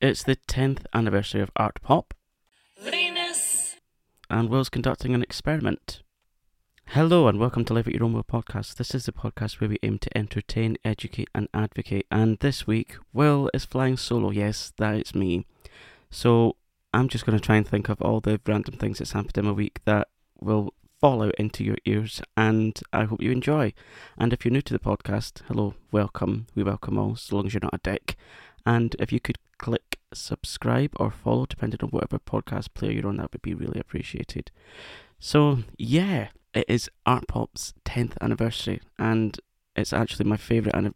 It's the 10th anniversary of Art Pop, Venus. and Will's conducting an experiment. Hello, and welcome to Life at Your Own Will podcast. This is the podcast where we aim to entertain, educate, and advocate. And this week, Will is flying solo. Yes, that is me. So I'm just going to try and think of all the random things that's happened in my week that will fall out into your ears, and I hope you enjoy. And if you're new to the podcast, hello, welcome. We welcome all, so long as you're not a dick. And if you could click subscribe or follow, depending on whatever podcast player you're on, that would be really appreciated. So, yeah, it is Art Pop's 10th anniversary, and it's actually my favourite anni-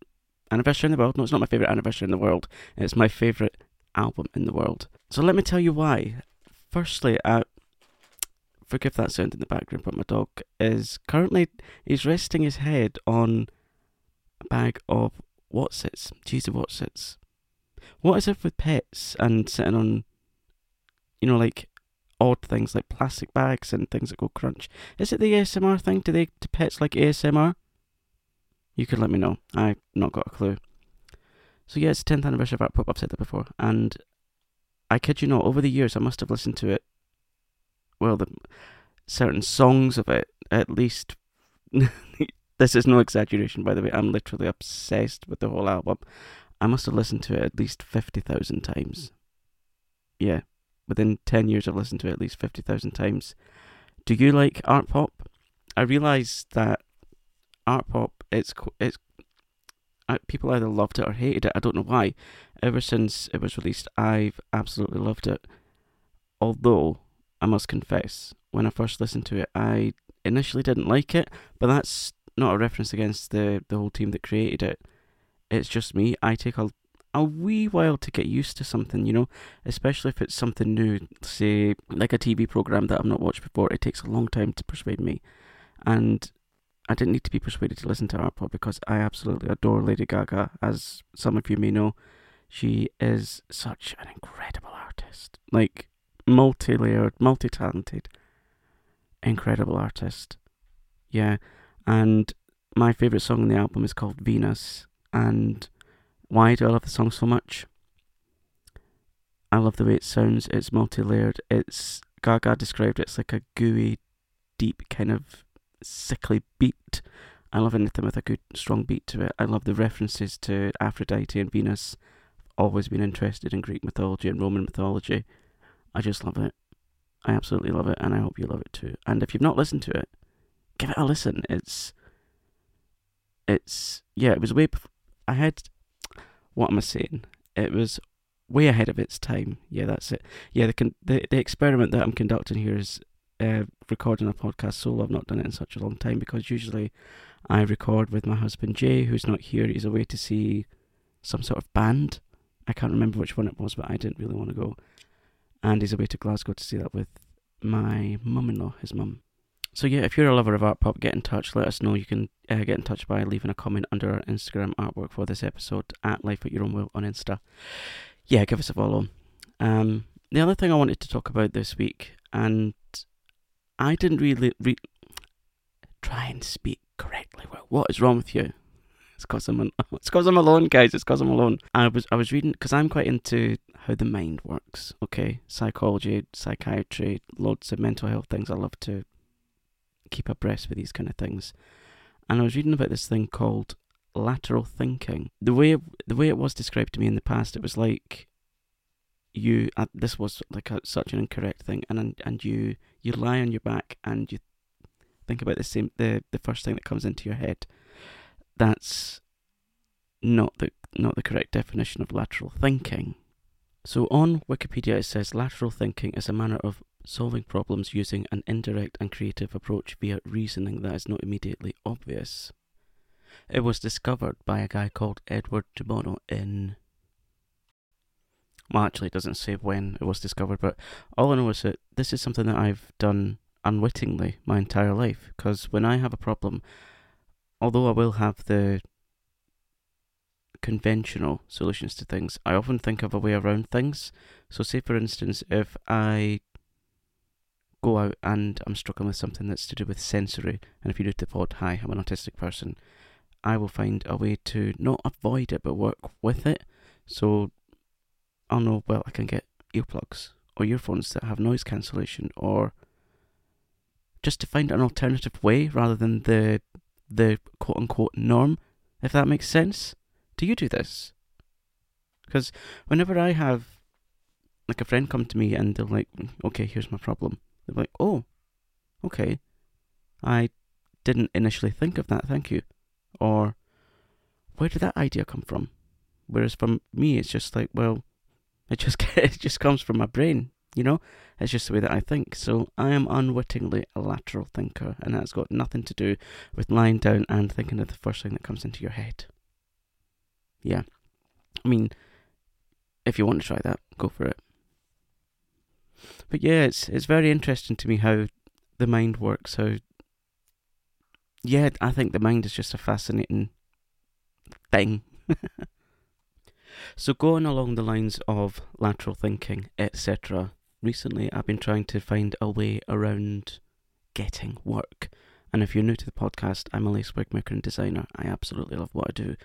anniversary in the world. No, it's not my favourite anniversary in the world, it's my favourite album in the world. So, let me tell you why. Firstly, uh, forgive that sound in the background, but my dog is currently he's resting his head on a bag of what's Wotsits, cheesy Wotsits. What is it with pets and sitting on, you know, like odd things like plastic bags and things that go crunch? Is it the ASMR thing? Do they do pets like ASMR? You could let me know. I've not got a clue. So yeah, it's the 10th anniversary of Art Pop. I've said that before, and I kid you not, over the years I must have listened to it. Well, the certain songs of it at least. this is no exaggeration, by the way. I'm literally obsessed with the whole album. I must have listened to it at least 50,000 times. Hmm. Yeah, within 10 years I've listened to it at least 50,000 times. Do you like art pop? I realise that art pop, it's, it's people either loved it or hated it. I don't know why. Ever since it was released, I've absolutely loved it. Although, I must confess, when I first listened to it, I initially didn't like it, but that's not a reference against the, the whole team that created it it's just me. I take a a wee while to get used to something, you know, especially if it's something new, say like a TV program that I've not watched before. It takes a long time to persuade me, and I didn't need to be persuaded to listen to art pop because I absolutely adore Lady Gaga. As some of you may know, she is such an incredible artist, like multi-layered, multi-talented, incredible artist. Yeah, and my favorite song on the album is called Venus and why do I love the song so much? I love the way it sounds. It's multi-layered. It's Gaga described it. It's like a gooey, deep kind of sickly beat. I love anything with a good, strong beat to it. I love the references to Aphrodite and Venus. I've always been interested in Greek mythology and Roman mythology. I just love it. I absolutely love it, and I hope you love it too. And if you've not listened to it, give it a listen. It's, it's yeah, it was way. I had what am I saying? It was way ahead of its time. Yeah, that's it. Yeah, the con- the, the experiment that I'm conducting here is uh, recording a podcast solo. I've not done it in such a long time because usually I record with my husband Jay, who's not here. He's away to see some sort of band. I can't remember which one it was, but I didn't really want to go. And he's away to Glasgow to see that with my mum-in-law, his mum. So yeah, if you're a lover of art pop, get in touch. Let us know. You can uh, get in touch by leaving a comment under our Instagram artwork for this episode at Life at Your Own Will on Insta. Yeah, give us a follow. Um, the other thing I wanted to talk about this week, and I didn't really re- try and speak correctly. Well, what is wrong with you? It's because I'm it's because I'm alone, guys. It's because I'm alone. I was I was reading because I'm quite into how the mind works. Okay, psychology, psychiatry, loads of mental health things. I love to keep abreast with these kind of things. And I was reading about this thing called lateral thinking. The way the way it was described to me in the past, it was like you. Uh, this was like a, such an incorrect thing, and and you you lie on your back and you think about the same the the first thing that comes into your head. That's not the not the correct definition of lateral thinking. So on Wikipedia it says lateral thinking is a manner of solving problems using an indirect and creative approach via reasoning that is not immediately obvious. It was discovered by a guy called Edward de Bono in. Well, actually, it doesn't say when it was discovered, but all I know is that this is something that I've done unwittingly my entire life. Because when I have a problem, although I will have the conventional solutions to things, I often think of a way around things. So, say for instance, if I go out and I'm struggling with something that's to do with sensory, and if you do the pod, hi, I'm an autistic person, I will find a way to not avoid it but work with it. So oh know, well, I can get earplugs or earphones that have noise cancellation, or just to find an alternative way rather than the the quote unquote norm, if that makes sense. Do you do this? Because whenever I have like a friend come to me and they're like, okay, here's my problem. They're like, oh, okay. I didn't initially think of that, thank you. Or, where did that idea come from? Whereas from me, it's just like, well, it just it just comes from my brain, you know. It's just the way that I think. So I am unwittingly a lateral thinker, and that's got nothing to do with lying down and thinking of the first thing that comes into your head. Yeah, I mean, if you want to try that, go for it. But yeah, it's it's very interesting to me how the mind works. How yeah, I think the mind is just a fascinating thing. so going along the lines of lateral thinking, etc. Recently, I've been trying to find a way around getting work. And if you're new to the podcast, I'm a lace wig maker and designer. I absolutely love what I do,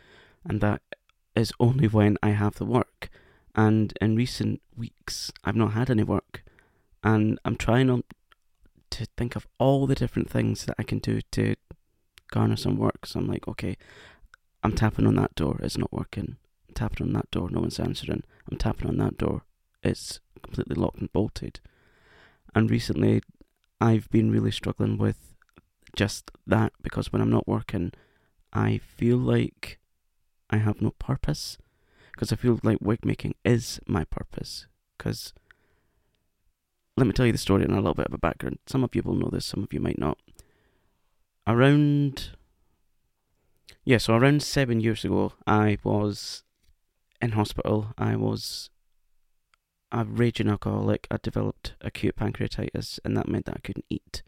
and that is only when I have the work. And in recent weeks, I've not had any work, and I'm trying on to think of all the different things that I can do to garner some work. So I'm like, okay, I'm tapping on that door, it's not working. I'm tapping on that door, no one's answering. I'm tapping on that door, it's completely locked and bolted. And recently, I've been really struggling with just that because when I'm not working, I feel like I have no purpose. Because I feel like wig making is my purpose. Because let me tell you the story and a little bit of a background. Some of you will know this, some of you might not. Around, yeah, so around seven years ago, I was in hospital. I was a raging alcoholic. I developed acute pancreatitis, and that meant that I couldn't eat.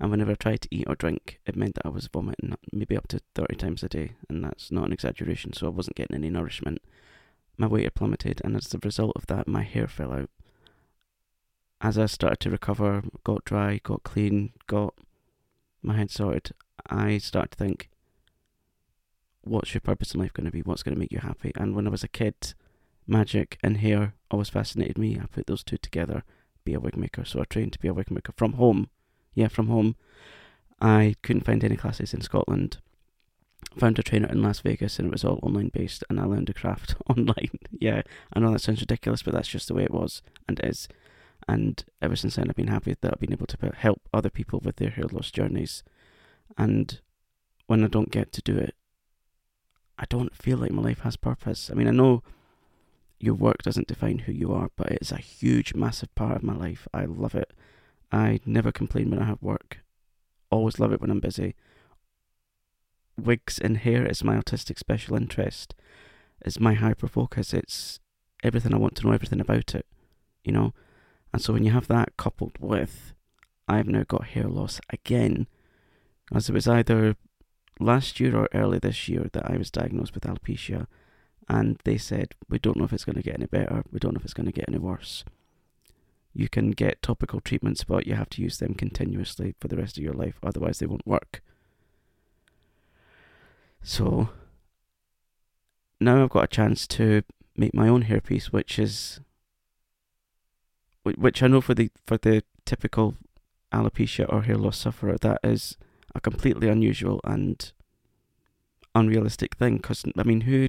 And whenever I tried to eat or drink, it meant that I was vomiting maybe up to 30 times a day, and that's not an exaggeration, so I wasn't getting any nourishment. My weight had plummeted, and as a result of that, my hair fell out as I started to recover, got dry, got clean, got my head sorted, I started to think, what's your purpose in life going to be? What's going to make you happy? And when I was a kid, magic and hair always fascinated me. I put those two together, be a wig maker. So I trained to be a wig maker from home. Yeah, from home. I couldn't find any classes in Scotland. Found a trainer in Las Vegas and it was all online based and I learned a craft online. yeah, I know that sounds ridiculous, but that's just the way it was and is. And ever since then, I've been happy that I've been able to help other people with their hair loss journeys. And when I don't get to do it, I don't feel like my life has purpose. I mean, I know your work doesn't define who you are, but it's a huge, massive part of my life. I love it. I never complain when I have work. Always love it when I'm busy. Wigs and hair is my autistic special interest. It's my hyper focus. It's everything I want to know everything about it. You know, and so when you have that coupled with, I've now got hair loss again, as it was either last year or early this year that I was diagnosed with alopecia, and they said, We don't know if it's going to get any better, we don't know if it's going to get any worse. You can get topical treatments, but you have to use them continuously for the rest of your life, otherwise, they won't work. So, now I've got a chance to make my own hairpiece, which is which I know for the for the typical alopecia or hair loss sufferer, that is a completely unusual and unrealistic thing. Because I mean, who,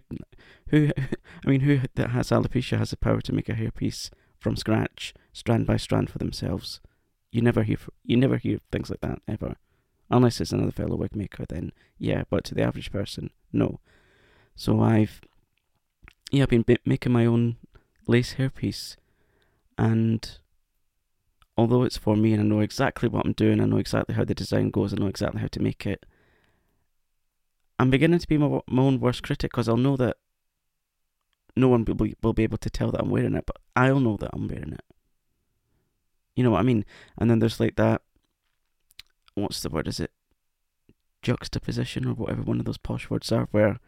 who, I mean, who that has alopecia has the power to make a hairpiece from scratch, strand by strand for themselves. You never hear you never hear things like that ever, unless it's another fellow wig maker. Then yeah, but to the average person, no. So I've yeah, I've been making my own lace hairpiece and although it's for me and I know exactly what I'm doing, I know exactly how the design goes, I know exactly how to make it, I'm beginning to be my, my own worst critic because I'll know that no one will be, will be able to tell that I'm wearing it, but I'll know that I'm wearing it. You know what I mean? And then there's like that, what's the word, is it? Juxtaposition or whatever one of those posh words are, where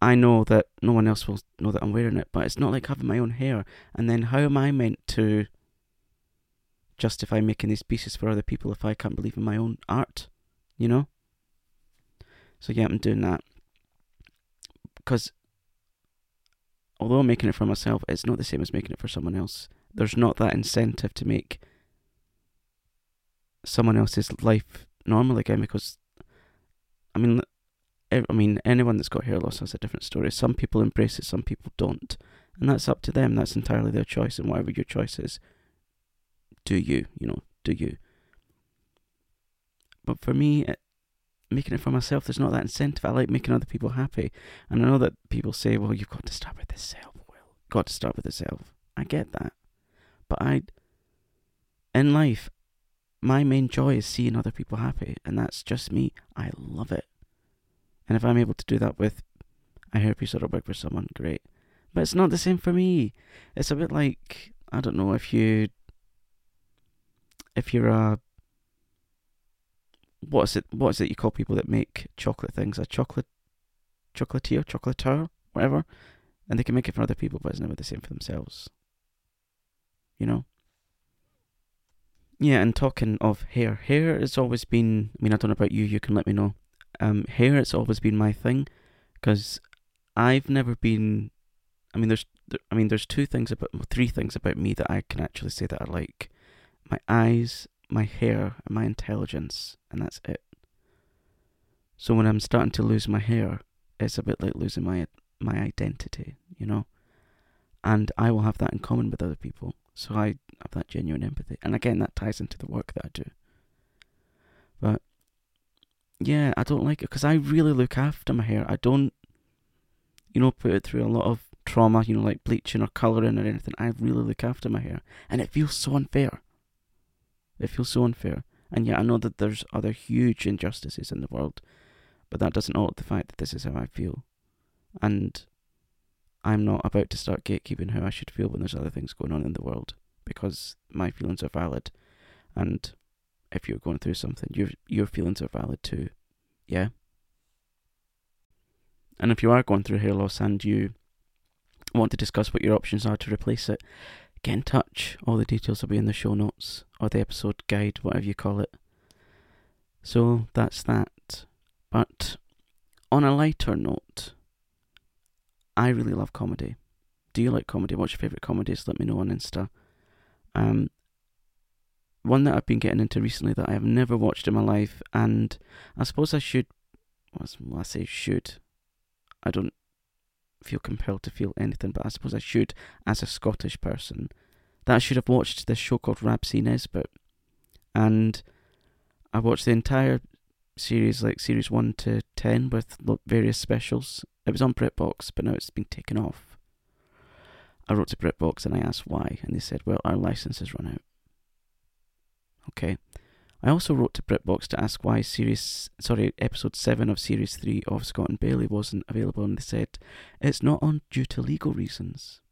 I know that no one else will know that I'm wearing it, but it's not like having my own hair. And then how am I meant to justify making these pieces for other people if I can't believe in my own art? You know? So yeah, I'm doing that. Because although I'm making it for myself, it's not the same as making it for someone else. There's not that incentive to make someone else's life normal again because, I mean, I mean, anyone that's got hair loss has a different story. Some people embrace it, some people don't. And that's up to them. That's entirely their choice. And whatever your choice is, do you, you know, do you. But for me, it, making it for myself, there's not that incentive. I like making other people happy. And I know that people say, well, you've got to start with the self, Will. Got to start with the self. I get that. But I, in life, my main joy is seeing other people happy. And that's just me. I love it. And if I'm able to do that with I hope you sort of work for someone, great. But it's not the same for me. It's a bit like, I don't know, if you, if you're a what is it? What is it you call people that make chocolate things? A chocolate, chocolatier, chocolateur, whatever, and they can make it for other people, but it's never the same for themselves. You know. Yeah, and talking of hair, hair has always been. I mean, I don't know about you. You can let me know. Um, hair has always been my thing, because I've never been. I mean, there's. I mean, there's two things about three things about me that I can actually say that I like. My eyes my hair and my intelligence, and that's it. So when I'm starting to lose my hair, it's a bit like losing my my identity, you know. And I will have that in common with other people. So I have that genuine empathy. And again, that ties into the work that I do. Yeah, I don't like it because I really look after my hair. I don't, you know, put it through a lot of trauma, you know, like bleaching or colouring or anything. I really look after my hair. And it feels so unfair. It feels so unfair. And yet I know that there's other huge injustices in the world, but that doesn't alter the fact that this is how I feel. And I'm not about to start gatekeeping how I should feel when there's other things going on in the world, because my feelings are valid. And if you're going through something, your your feelings are valid too. Yeah? And if you are going through hair loss and you want to discuss what your options are to replace it, get in touch. All the details will be in the show notes or the episode guide, whatever you call it. So that's that. But on a lighter note, I really love comedy. Do you like comedy? What's your favourite comedies? Let me know on Insta. Um, one that I've been getting into recently that I have never watched in my life, and I suppose I should. Well, I say should. I don't feel compelled to feel anything, but I suppose I should, as a Scottish person, that I should have watched this show called Rab C. Nesbitt. And I watched the entire series, like series 1 to 10, with various specials. It was on BritBox, but now it's been taken off. I wrote to BritBox and I asked why, and they said, well, our license has run out. Okay. I also wrote to BritBox to ask why series, sorry, episode 7 of series 3 of Scott and Bailey wasn't available, and they said it's not on due to legal reasons.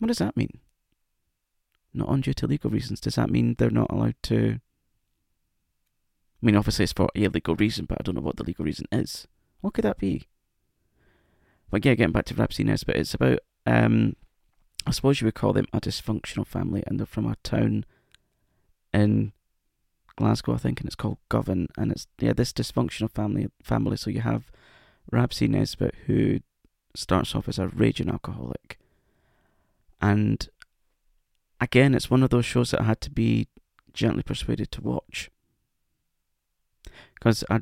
What does that mean? Not on due to legal reasons. Does that mean they're not allowed to? I mean, obviously it's for a legal reason, but I don't know what the legal reason is. What could that be? But yeah, getting back to Rab C. Nesbitt, it's about, um, I suppose you would call them a dysfunctional family, and they're from a town in Glasgow, I think, and it's called Govan. And it's yeah, this dysfunctional family family. So you have Rab C. Nesbitt, who starts off as a raging alcoholic, and again, it's one of those shows that I had to be gently persuaded to watch. Because I,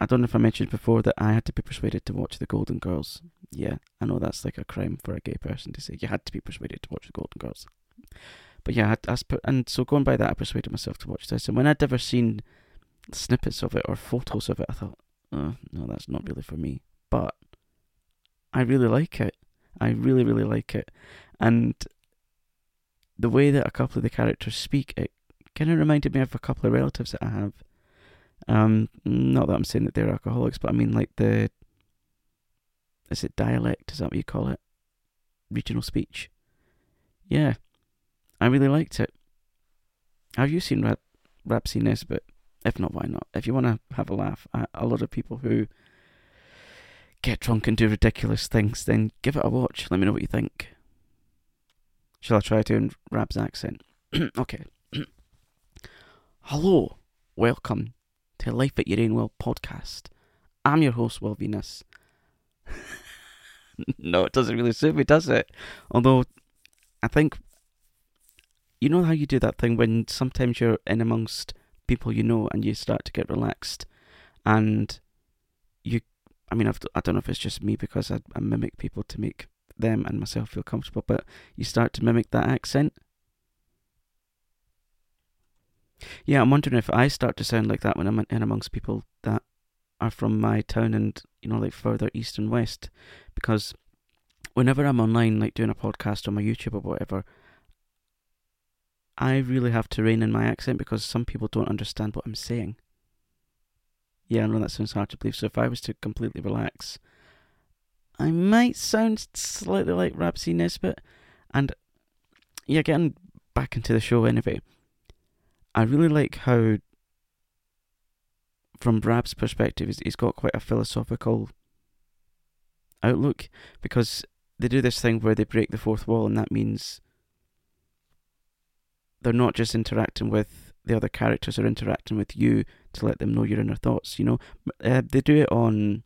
I don't know if I mentioned before that I had to be persuaded to watch The Golden Girls. Yeah, I know that's like a crime for a gay person to say. You had to be persuaded to watch The Golden Girls. But yeah, I, and so going by that, I persuaded myself to watch this. And when I'd ever seen snippets of it or photos of it, I thought, oh, no, that's not really for me. But I really like it. I really, really like it. And the way that a couple of the characters speak, it kind of reminded me of a couple of relatives that I have. Um, not that I'm saying that they're alcoholics, but I mean like the is it dialect? Is that what you call it? Regional speech. Yeah, I really liked it. Have you seen Rab C. Nesbitt? If not, why not? If you want to have a laugh at a lot of people who get drunk and do ridiculous things, then give it a watch. Let me know what you think. Shall I try doing Rab's accent? okay. Hello, welcome to Life at Will podcast. I'm your host, Will Venus. no, it doesn't really suit me, does it? Although, I think, you know how you do that thing when sometimes you're in amongst people you know and you start to get relaxed, and you, I mean, I've, I don't know if it's just me because I, I mimic people to make them and myself feel comfortable, but you start to mimic that accent. Yeah, I'm wondering if I start to sound like that when I'm in amongst people that are from my town and you know like further east and west, because whenever I'm online, like doing a podcast on my YouTube or whatever, I really have to rein in my accent because some people don't understand what I'm saying. Yeah, I know that sounds hard to believe. So if I was to completely relax, I might sound slightly like Rab C. Nesbitt. And yeah, getting back into the show anyway, I really like how, from Rab's perspective, he's, he's got quite a philosophical outlook because they do this thing where they break the fourth wall, and that means they're not just interacting with the other characters, they're interacting with you to let them know your inner thoughts. You know, uh, they do it on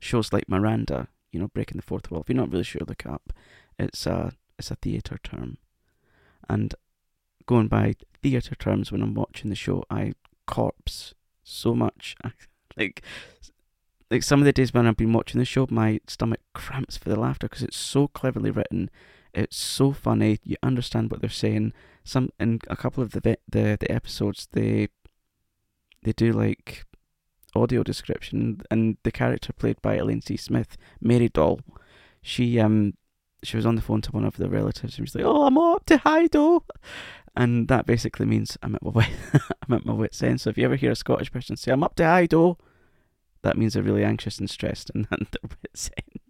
shows like Miranda. You know, breaking the fourth wall. If you're not really sure, look up. It's a it's a theatre term, and going by theatre terms when I'm watching the show, I corpse so much. like, like some of the days when I've been watching the show, my stomach cramps for the laughter because it's so cleverly written. It's so funny. You understand what they're saying. Some in a couple of the the the episodes, they they do like audio description, and the character played by Elaine C. Smith, Mary Doll, she um she was on the phone to one of the relatives and she's like, "Oh, I'm up to high doh," and that basically means I'm at my wit, I'm at my wit's end. So if you ever hear a Scottish person say, "I'm up to high doh," that means they're really anxious and stressed and at their wit's end.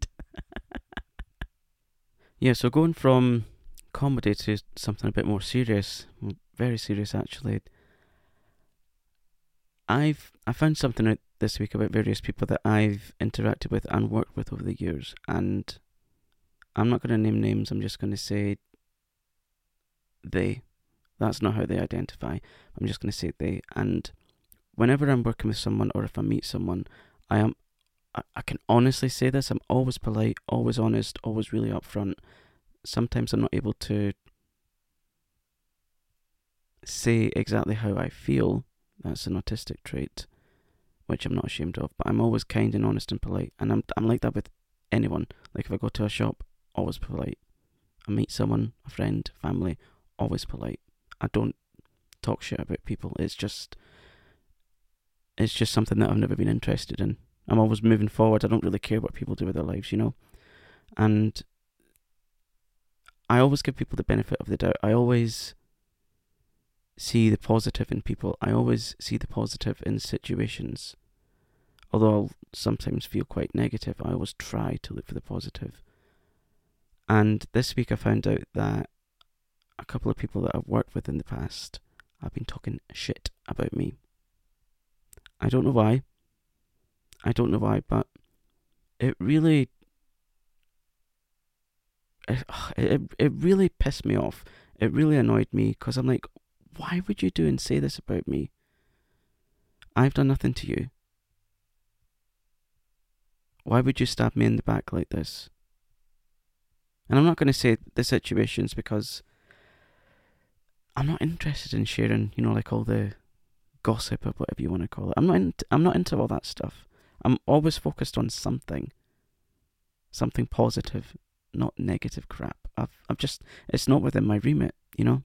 Yeah, so going from comedy to something a bit more serious, very serious actually. I've I found something out this week about various people that I've interacted with and worked with over the years, and I'm not going to name names. I'm just going to say they. That's not how they identify. I'm just going to say they. And whenever I'm working with someone or if I meet someone, I am. I, can honestly say this. I'm always polite, always honest, always really upfront. Sometimes I'm not able to say exactly how I feel. That's an autistic trait, which I'm not ashamed of. But I'm always kind and honest and polite, and I'm I'm like that with anyone. Like if I go to a shop, always polite. I meet someone, a friend, family, always polite. I don't talk shit about people. It's just it's just something that I've never been interested in. I'm always moving forward. I don't really care what people do with their lives, you know? And I always give people the benefit of the doubt. I always see the positive in people. I always see the positive in situations. Although I'll sometimes feel quite negative, I always try to look for the positive. And this week I found out that a couple of people that I've worked with in the past have been talking shit about me. I don't know why. I don't know why, but it really it, it, it really pissed me off. It really annoyed me because I'm like, why would you do and say this about me? I've done nothing to you. Why would you stab me in the back like this? And I'm not going to say the situations because I'm not interested in sharing, you know, like all the gossip or whatever you want to call it. I'm not into, I'm not into all that stuff. I'm always focused on something, something positive, not negative crap. I've I've just it's not within my remit, you know.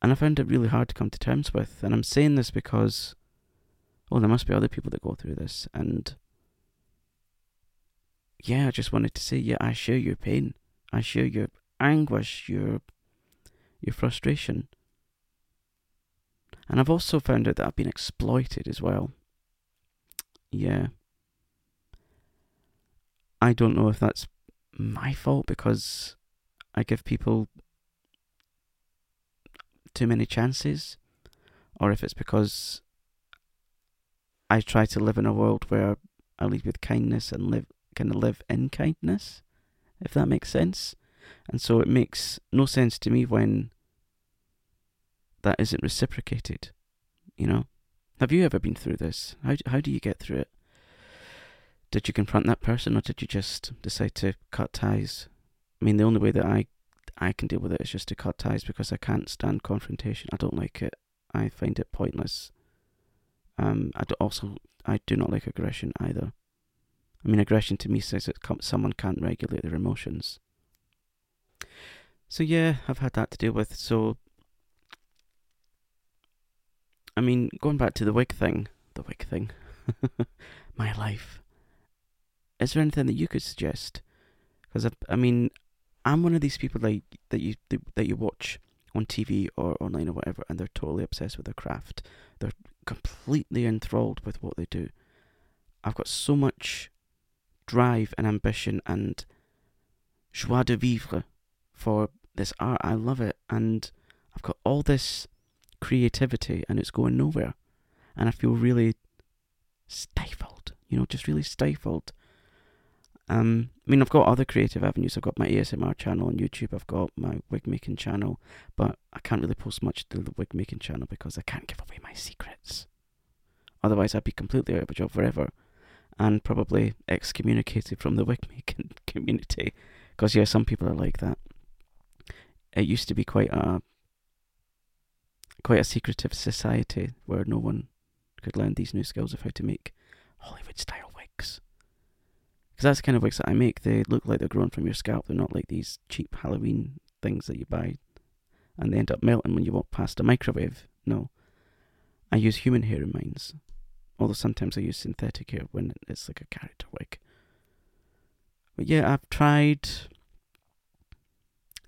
And I found it really hard to come to terms with. And I'm saying this because, well, there must be other people that go through this, and yeah, I just wanted to say, yeah, I share your pain. I share your anguish, your your frustration. And I've also found out that I've been exploited as well. Yeah. I don't know if that's my fault because I give people too many chances, or if it's because I try to live in a world where I lead with kindness and live kind of live in kindness, if that makes sense. And so it makes no sense to me when that isn't reciprocated, you know? Have you ever been through this? How, how do you get through it? Did you confront that person, or did you just decide to cut ties? I mean, the only way that I I can deal with it is just to cut ties because I can't stand confrontation. I don't like it. I find it pointless. Um, I do also I do not like aggression either. I mean, aggression to me says that someone can't regulate their emotions. So yeah, I've had that to deal with. So, I mean, going back to the wig thing, the wig thing, my life. Is there anything that you could suggest? Because I, I mean, I'm one of these people like that you that you watch on TV or online or whatever, and they're totally obsessed with their craft. They're completely enthralled with what they do. I've got so much drive and ambition and joie de vivre for this art. I love it, and I've got all this creativity, and it's going nowhere, and I feel really stifled. You know, just really stifled. Um, I mean, I've got other creative avenues. I've got my ASMR channel on YouTube. I've got my wig making channel, but I can't really post much to the wig making channel because I can't give away my secrets. Otherwise, I'd be completely out of a job forever, and probably excommunicated from the wig making community. Because yeah, some people are like that. It used to be quite a quite a secretive society where no one could learn these new skills of how to make Hollywood style wigs. Because that's the kind of wigs that I make. They look like they're grown from your scalp. They're not like these cheap Halloween things that you buy and they end up melting when you walk past a microwave. No. I use human hair in mine. Although sometimes I use synthetic hair when it's like a character wig. But yeah, I've tried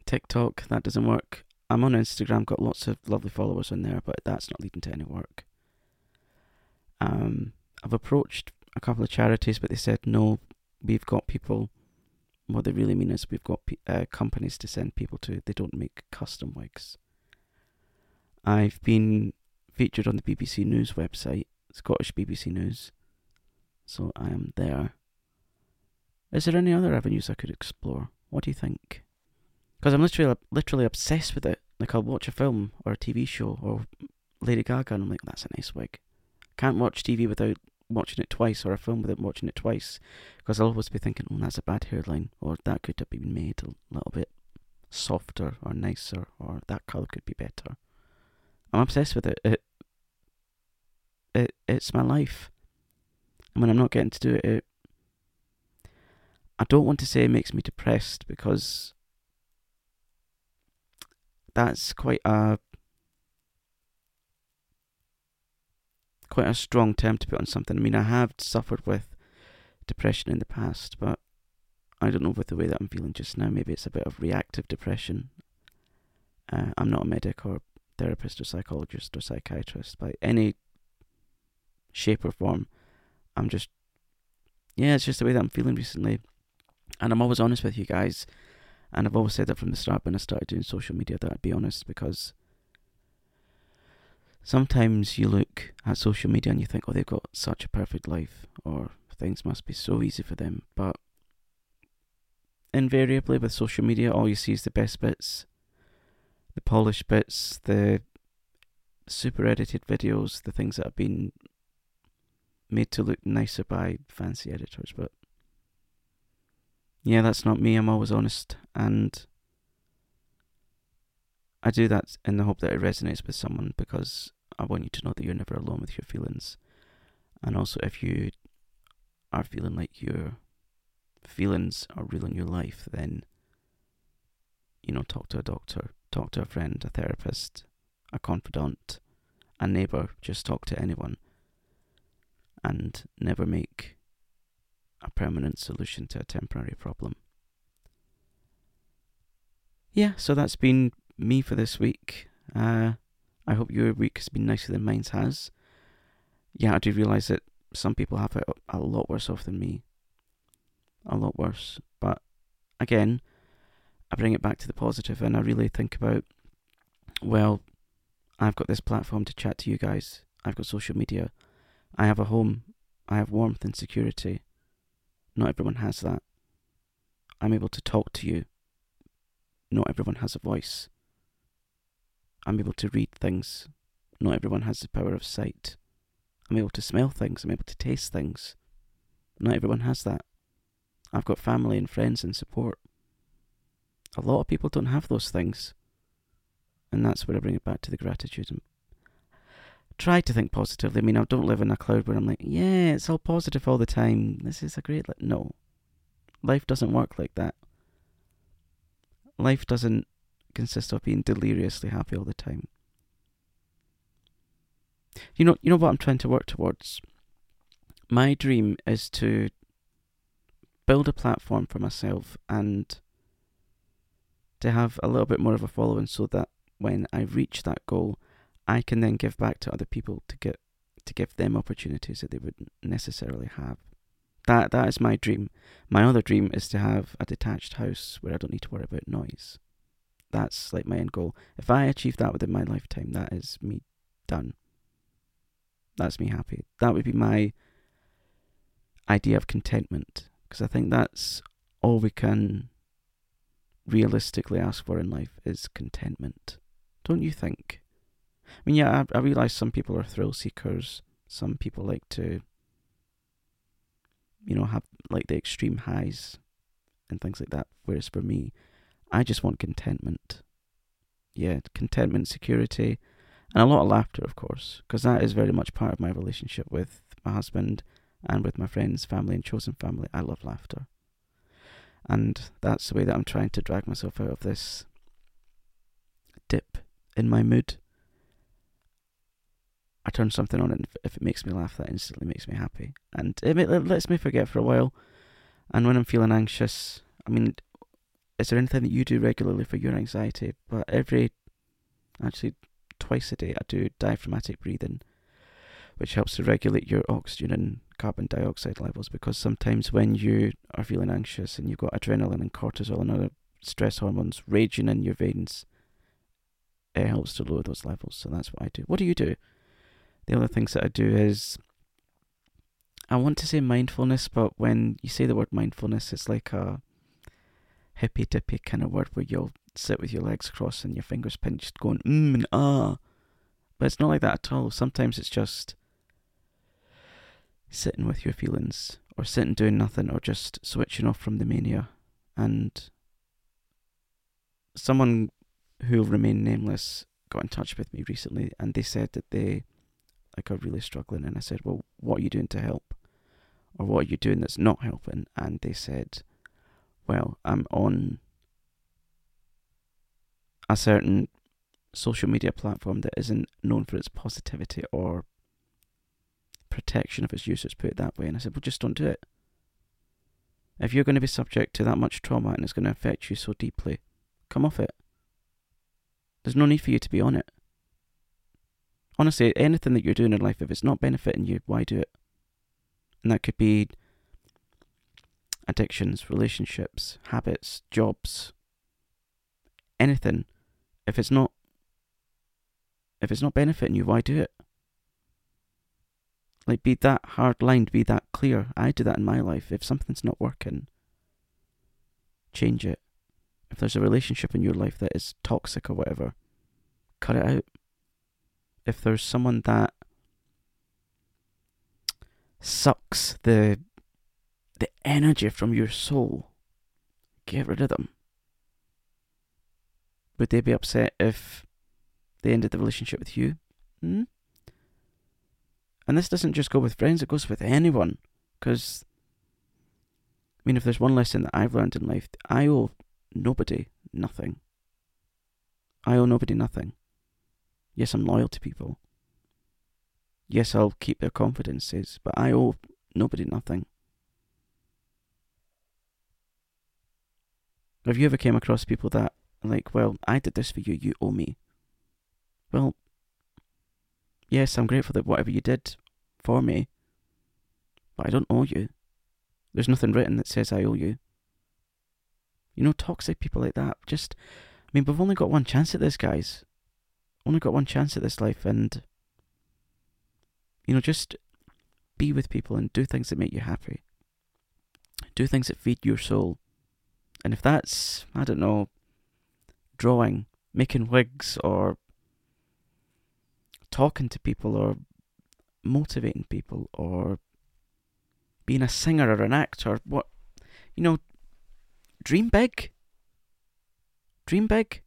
TikTok. That doesn't work. I'm on Instagram, got lots of lovely followers on there, but that's not leading to any work. Um, I've approached a couple of charities, but they said no, we've got people. What they really mean is we've got uh, companies to send people to. They don't make custom wigs. I've been featured on the BBC News website, Scottish BBC News, so I am there. Is there any other avenues I could explore? What do you think? Because I'm literally literally obsessed with it. Like I'll watch a film or a TV show or Lady Gaga, and I'm like, that's a nice wig. Can't watch TV without watching it twice or a film without watching it twice because I'll always be thinking, oh, that's a bad hairline or that could have been made a little bit softer or nicer or that colour could be better. I'm obsessed with it. It, it it's my life. And when I'm not getting to do it, it I don't want to say it makes me depressed because that's quite a quite a strong term to put on something. I mean, I have suffered with depression in the past, but I don't know with the way that I'm feeling just now. Maybe it's a bit of reactive depression. Uh, I'm not a medic or therapist or psychologist or psychiatrist by any shape or form. I'm just, yeah, it's just the way that I'm feeling recently. And I'm always honest with you guys. And I've always said that from the start when I started doing social media that I'd be honest because sometimes you look at social media and you think, oh, they've got such a perfect life, or things must be so easy for them. But invariably, with social media, all you see is the best bits, the polished bits, the super edited videos, the things that have been made to look nicer by fancy editors. But yeah, that's not me. I'm always honest. And I do that in the hope that it resonates with someone because I want you to know that you're never alone with your feelings. And also, if you are feeling like your feelings are real in your life, then, you know, talk to a doctor, talk to a friend, a therapist, a confidant, a neighbour, just talk to anyone. And never make a permanent solution to a temporary problem. Yeah, so that's been me for this week. Uh, I hope your week has been nicer than mine has. Yeah, I do realise that some people have it a lot worse off than me. A lot worse. But again, I bring it back to the positive and I really think about, well, I've got this platform to chat to you guys. I've got social media. I have a home. I have warmth and security. Not everyone has that. I'm able to talk to you. Not everyone has a voice. I'm able to read things. Not everyone has the power of sight. I'm able to smell things. I'm able to taste things. Not everyone has that. I've got family and friends and support. A lot of people don't have those things. And that's where I bring it back to the gratitude and try to think positively. I mean, I don't live in a cloud where I'm like, yeah, it's all positive all the time. This is a great. No. Life doesn't work like that. Life doesn't consist of being deliriously happy all the time. You know, you know what I'm trying to work towards. My dream is to build a platform for myself and to have a little bit more of a following, so that when I reach that goal, I can then give back to other people to get to give them opportunities that they wouldn't necessarily have. That that is my dream. My other dream is to have a detached house where I don't need to worry about noise. That's like my end goal. If I achieve that within my lifetime, that is me done. That's me happy. That would be my idea of contentment. Because I think that's all we can realistically ask for in life is contentment. Don't you think? I mean, yeah, I, I realise some people are thrill seekers. Some people like to, you know, have like the extreme highs and things like that. Whereas for me, I just want contentment. Yeah, contentment, security, and a lot of laughter, of course, because that is very much part of my relationship with my husband and with my friends, family, and chosen family. I love laughter. And that's the way that I'm trying to drag myself out of this dip in my mood. I turn something on, and if it makes me laugh, that instantly makes me happy. And it, it lets me forget for a while. And when I'm feeling anxious, I mean, is there anything that you do regularly for your anxiety? But every, actually, twice a day, I do diaphragmatic breathing, which helps to regulate your oxygen and carbon dioxide levels. Because sometimes when you are feeling anxious and you've got adrenaline and cortisol and other stress hormones raging in your veins, it helps to lower those levels. So that's what I do. What do you do? The other things that I do is I want to say mindfulness, but when you say the word mindfulness, it's like a hippy dippy kind of word where you'll sit with your legs crossed and your fingers pinched, going mm and ah. But it's not like that at all. Sometimes it's just sitting with your feelings, or sitting doing nothing, or just switching off from the mania. And someone who will remain nameless got in touch with me recently, and they said that they like are really struggling. And I said, "Well, what are you doing to help, or what are you doing that's not helping?" And they said well, I'm on a certain social media platform that isn't known for its positivity or protection of its users, put it that way. And I said, well, just don't do it. If you're going to be subject to that much trauma and it's going to affect you so deeply, come off it. There's no need for you to be on it. Honestly, anything that you're doing in life, if it's not benefiting you, why do it? And that could be addictions, relationships, habits, jobs, anything. If it's not if it's not benefiting you, why do it? Like be that hard lined, be that clear. I do that in my life. If something's not working, change it. If there's a relationship in your life that is toxic or whatever, cut it out. If there's someone that sucks the the energy from your soul. Get rid of them. Would they be upset if they ended the relationship with you? Hmm? And this doesn't just go with friends, it goes with anyone. Because, I mean, if there's one lesson that I've learned in life, I owe nobody nothing. I owe nobody nothing. Yes, I'm loyal to people. Yes, I'll keep their confidences, but I owe nobody nothing. Have you ever came across people that like, well, I did this for you, you owe me? Well, yes, I'm grateful that whatever you did for me, but I don't owe you. There's nothing written that says I owe you. You know, toxic people like that, just, I mean, we've only got one chance at this, guys. Only got one chance at this life, and, you know, just be with people and do things that make you happy. Do things that feed your soul. And if that's, I don't know, drawing, making wigs, or talking to people, or motivating people, or being a singer or an actor, what you know, dream big. Dream big.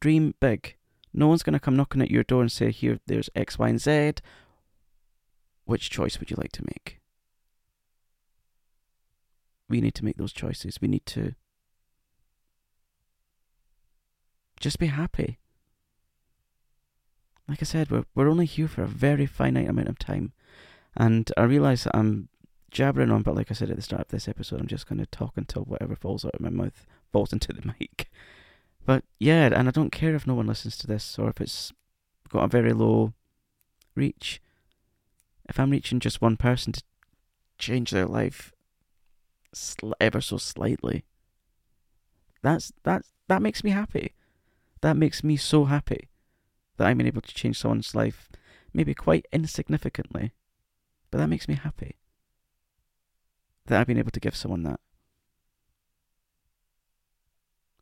Dream big. No one's going to come knocking at your door and say, Here, there's X, Y, and Z. Which choice would you like to make? We need to make those choices. We need to just be happy. Like I said, we're, we're only here for a very finite amount of time. And I realise that I'm jabbering on, but like I said at the start of this episode, I'm just going to talk until whatever falls out of my mouth falls into the mic. But yeah, and I don't care if no one listens to this or if it's got a very low reach. If I'm reaching just one person to change their life ever so slightly, that's that that makes me happy. That makes me so happy that been able to change someone's life, maybe quite insignificantly, but that makes me happy. That I've been able to give someone that.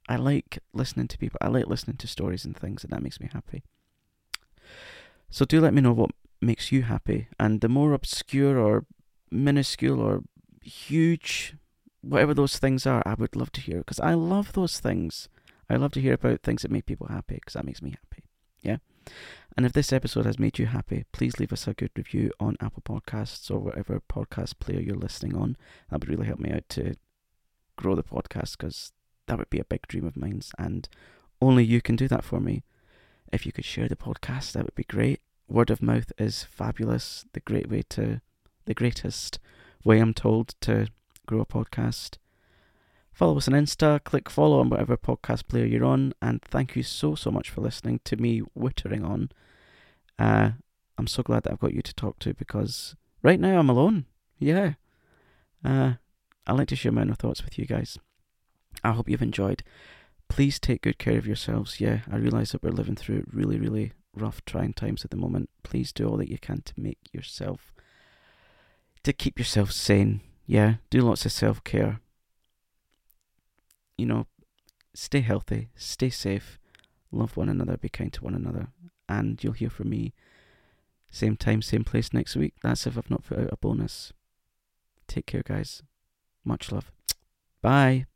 I like listening to people. I like listening to stories and things, and that makes me happy. So do let me know what makes you happy, and the more obscure or minuscule or huge, whatever those things are, I would love to hear because I love those things. I love to hear about things that make people happy because that makes me happy. Yeah. And if this episode has made you happy, please leave us a good review on Apple Podcasts or whatever podcast player you're listening on. That would really help me out to grow the podcast because that would be a big dream of mine. And only you can do that for me. If you could share the podcast, that would be great. Word of mouth is fabulous. The great way to, the greatest way I'm told to grow a podcast. Follow us on Insta, click follow on whatever podcast player you're on, and thank you so, so much for listening to me wittering on. Uh, I'm so glad that I've got you to talk to because right now I'm alone. Yeah. Uh, I like to share my own thoughts with you guys. I hope you've enjoyed. Please take good care of yourselves. Yeah, I realise that we're living through really, really rough, trying times at the moment. Please do all that you can to make yourself, to keep yourself sane. Yeah, do lots of self care you know, stay healthy, stay safe, love one another, be kind to one another, and you'll hear from me same time, same place next week. That's if I've not put out a bonus. Take care, guys. Much love. Bye.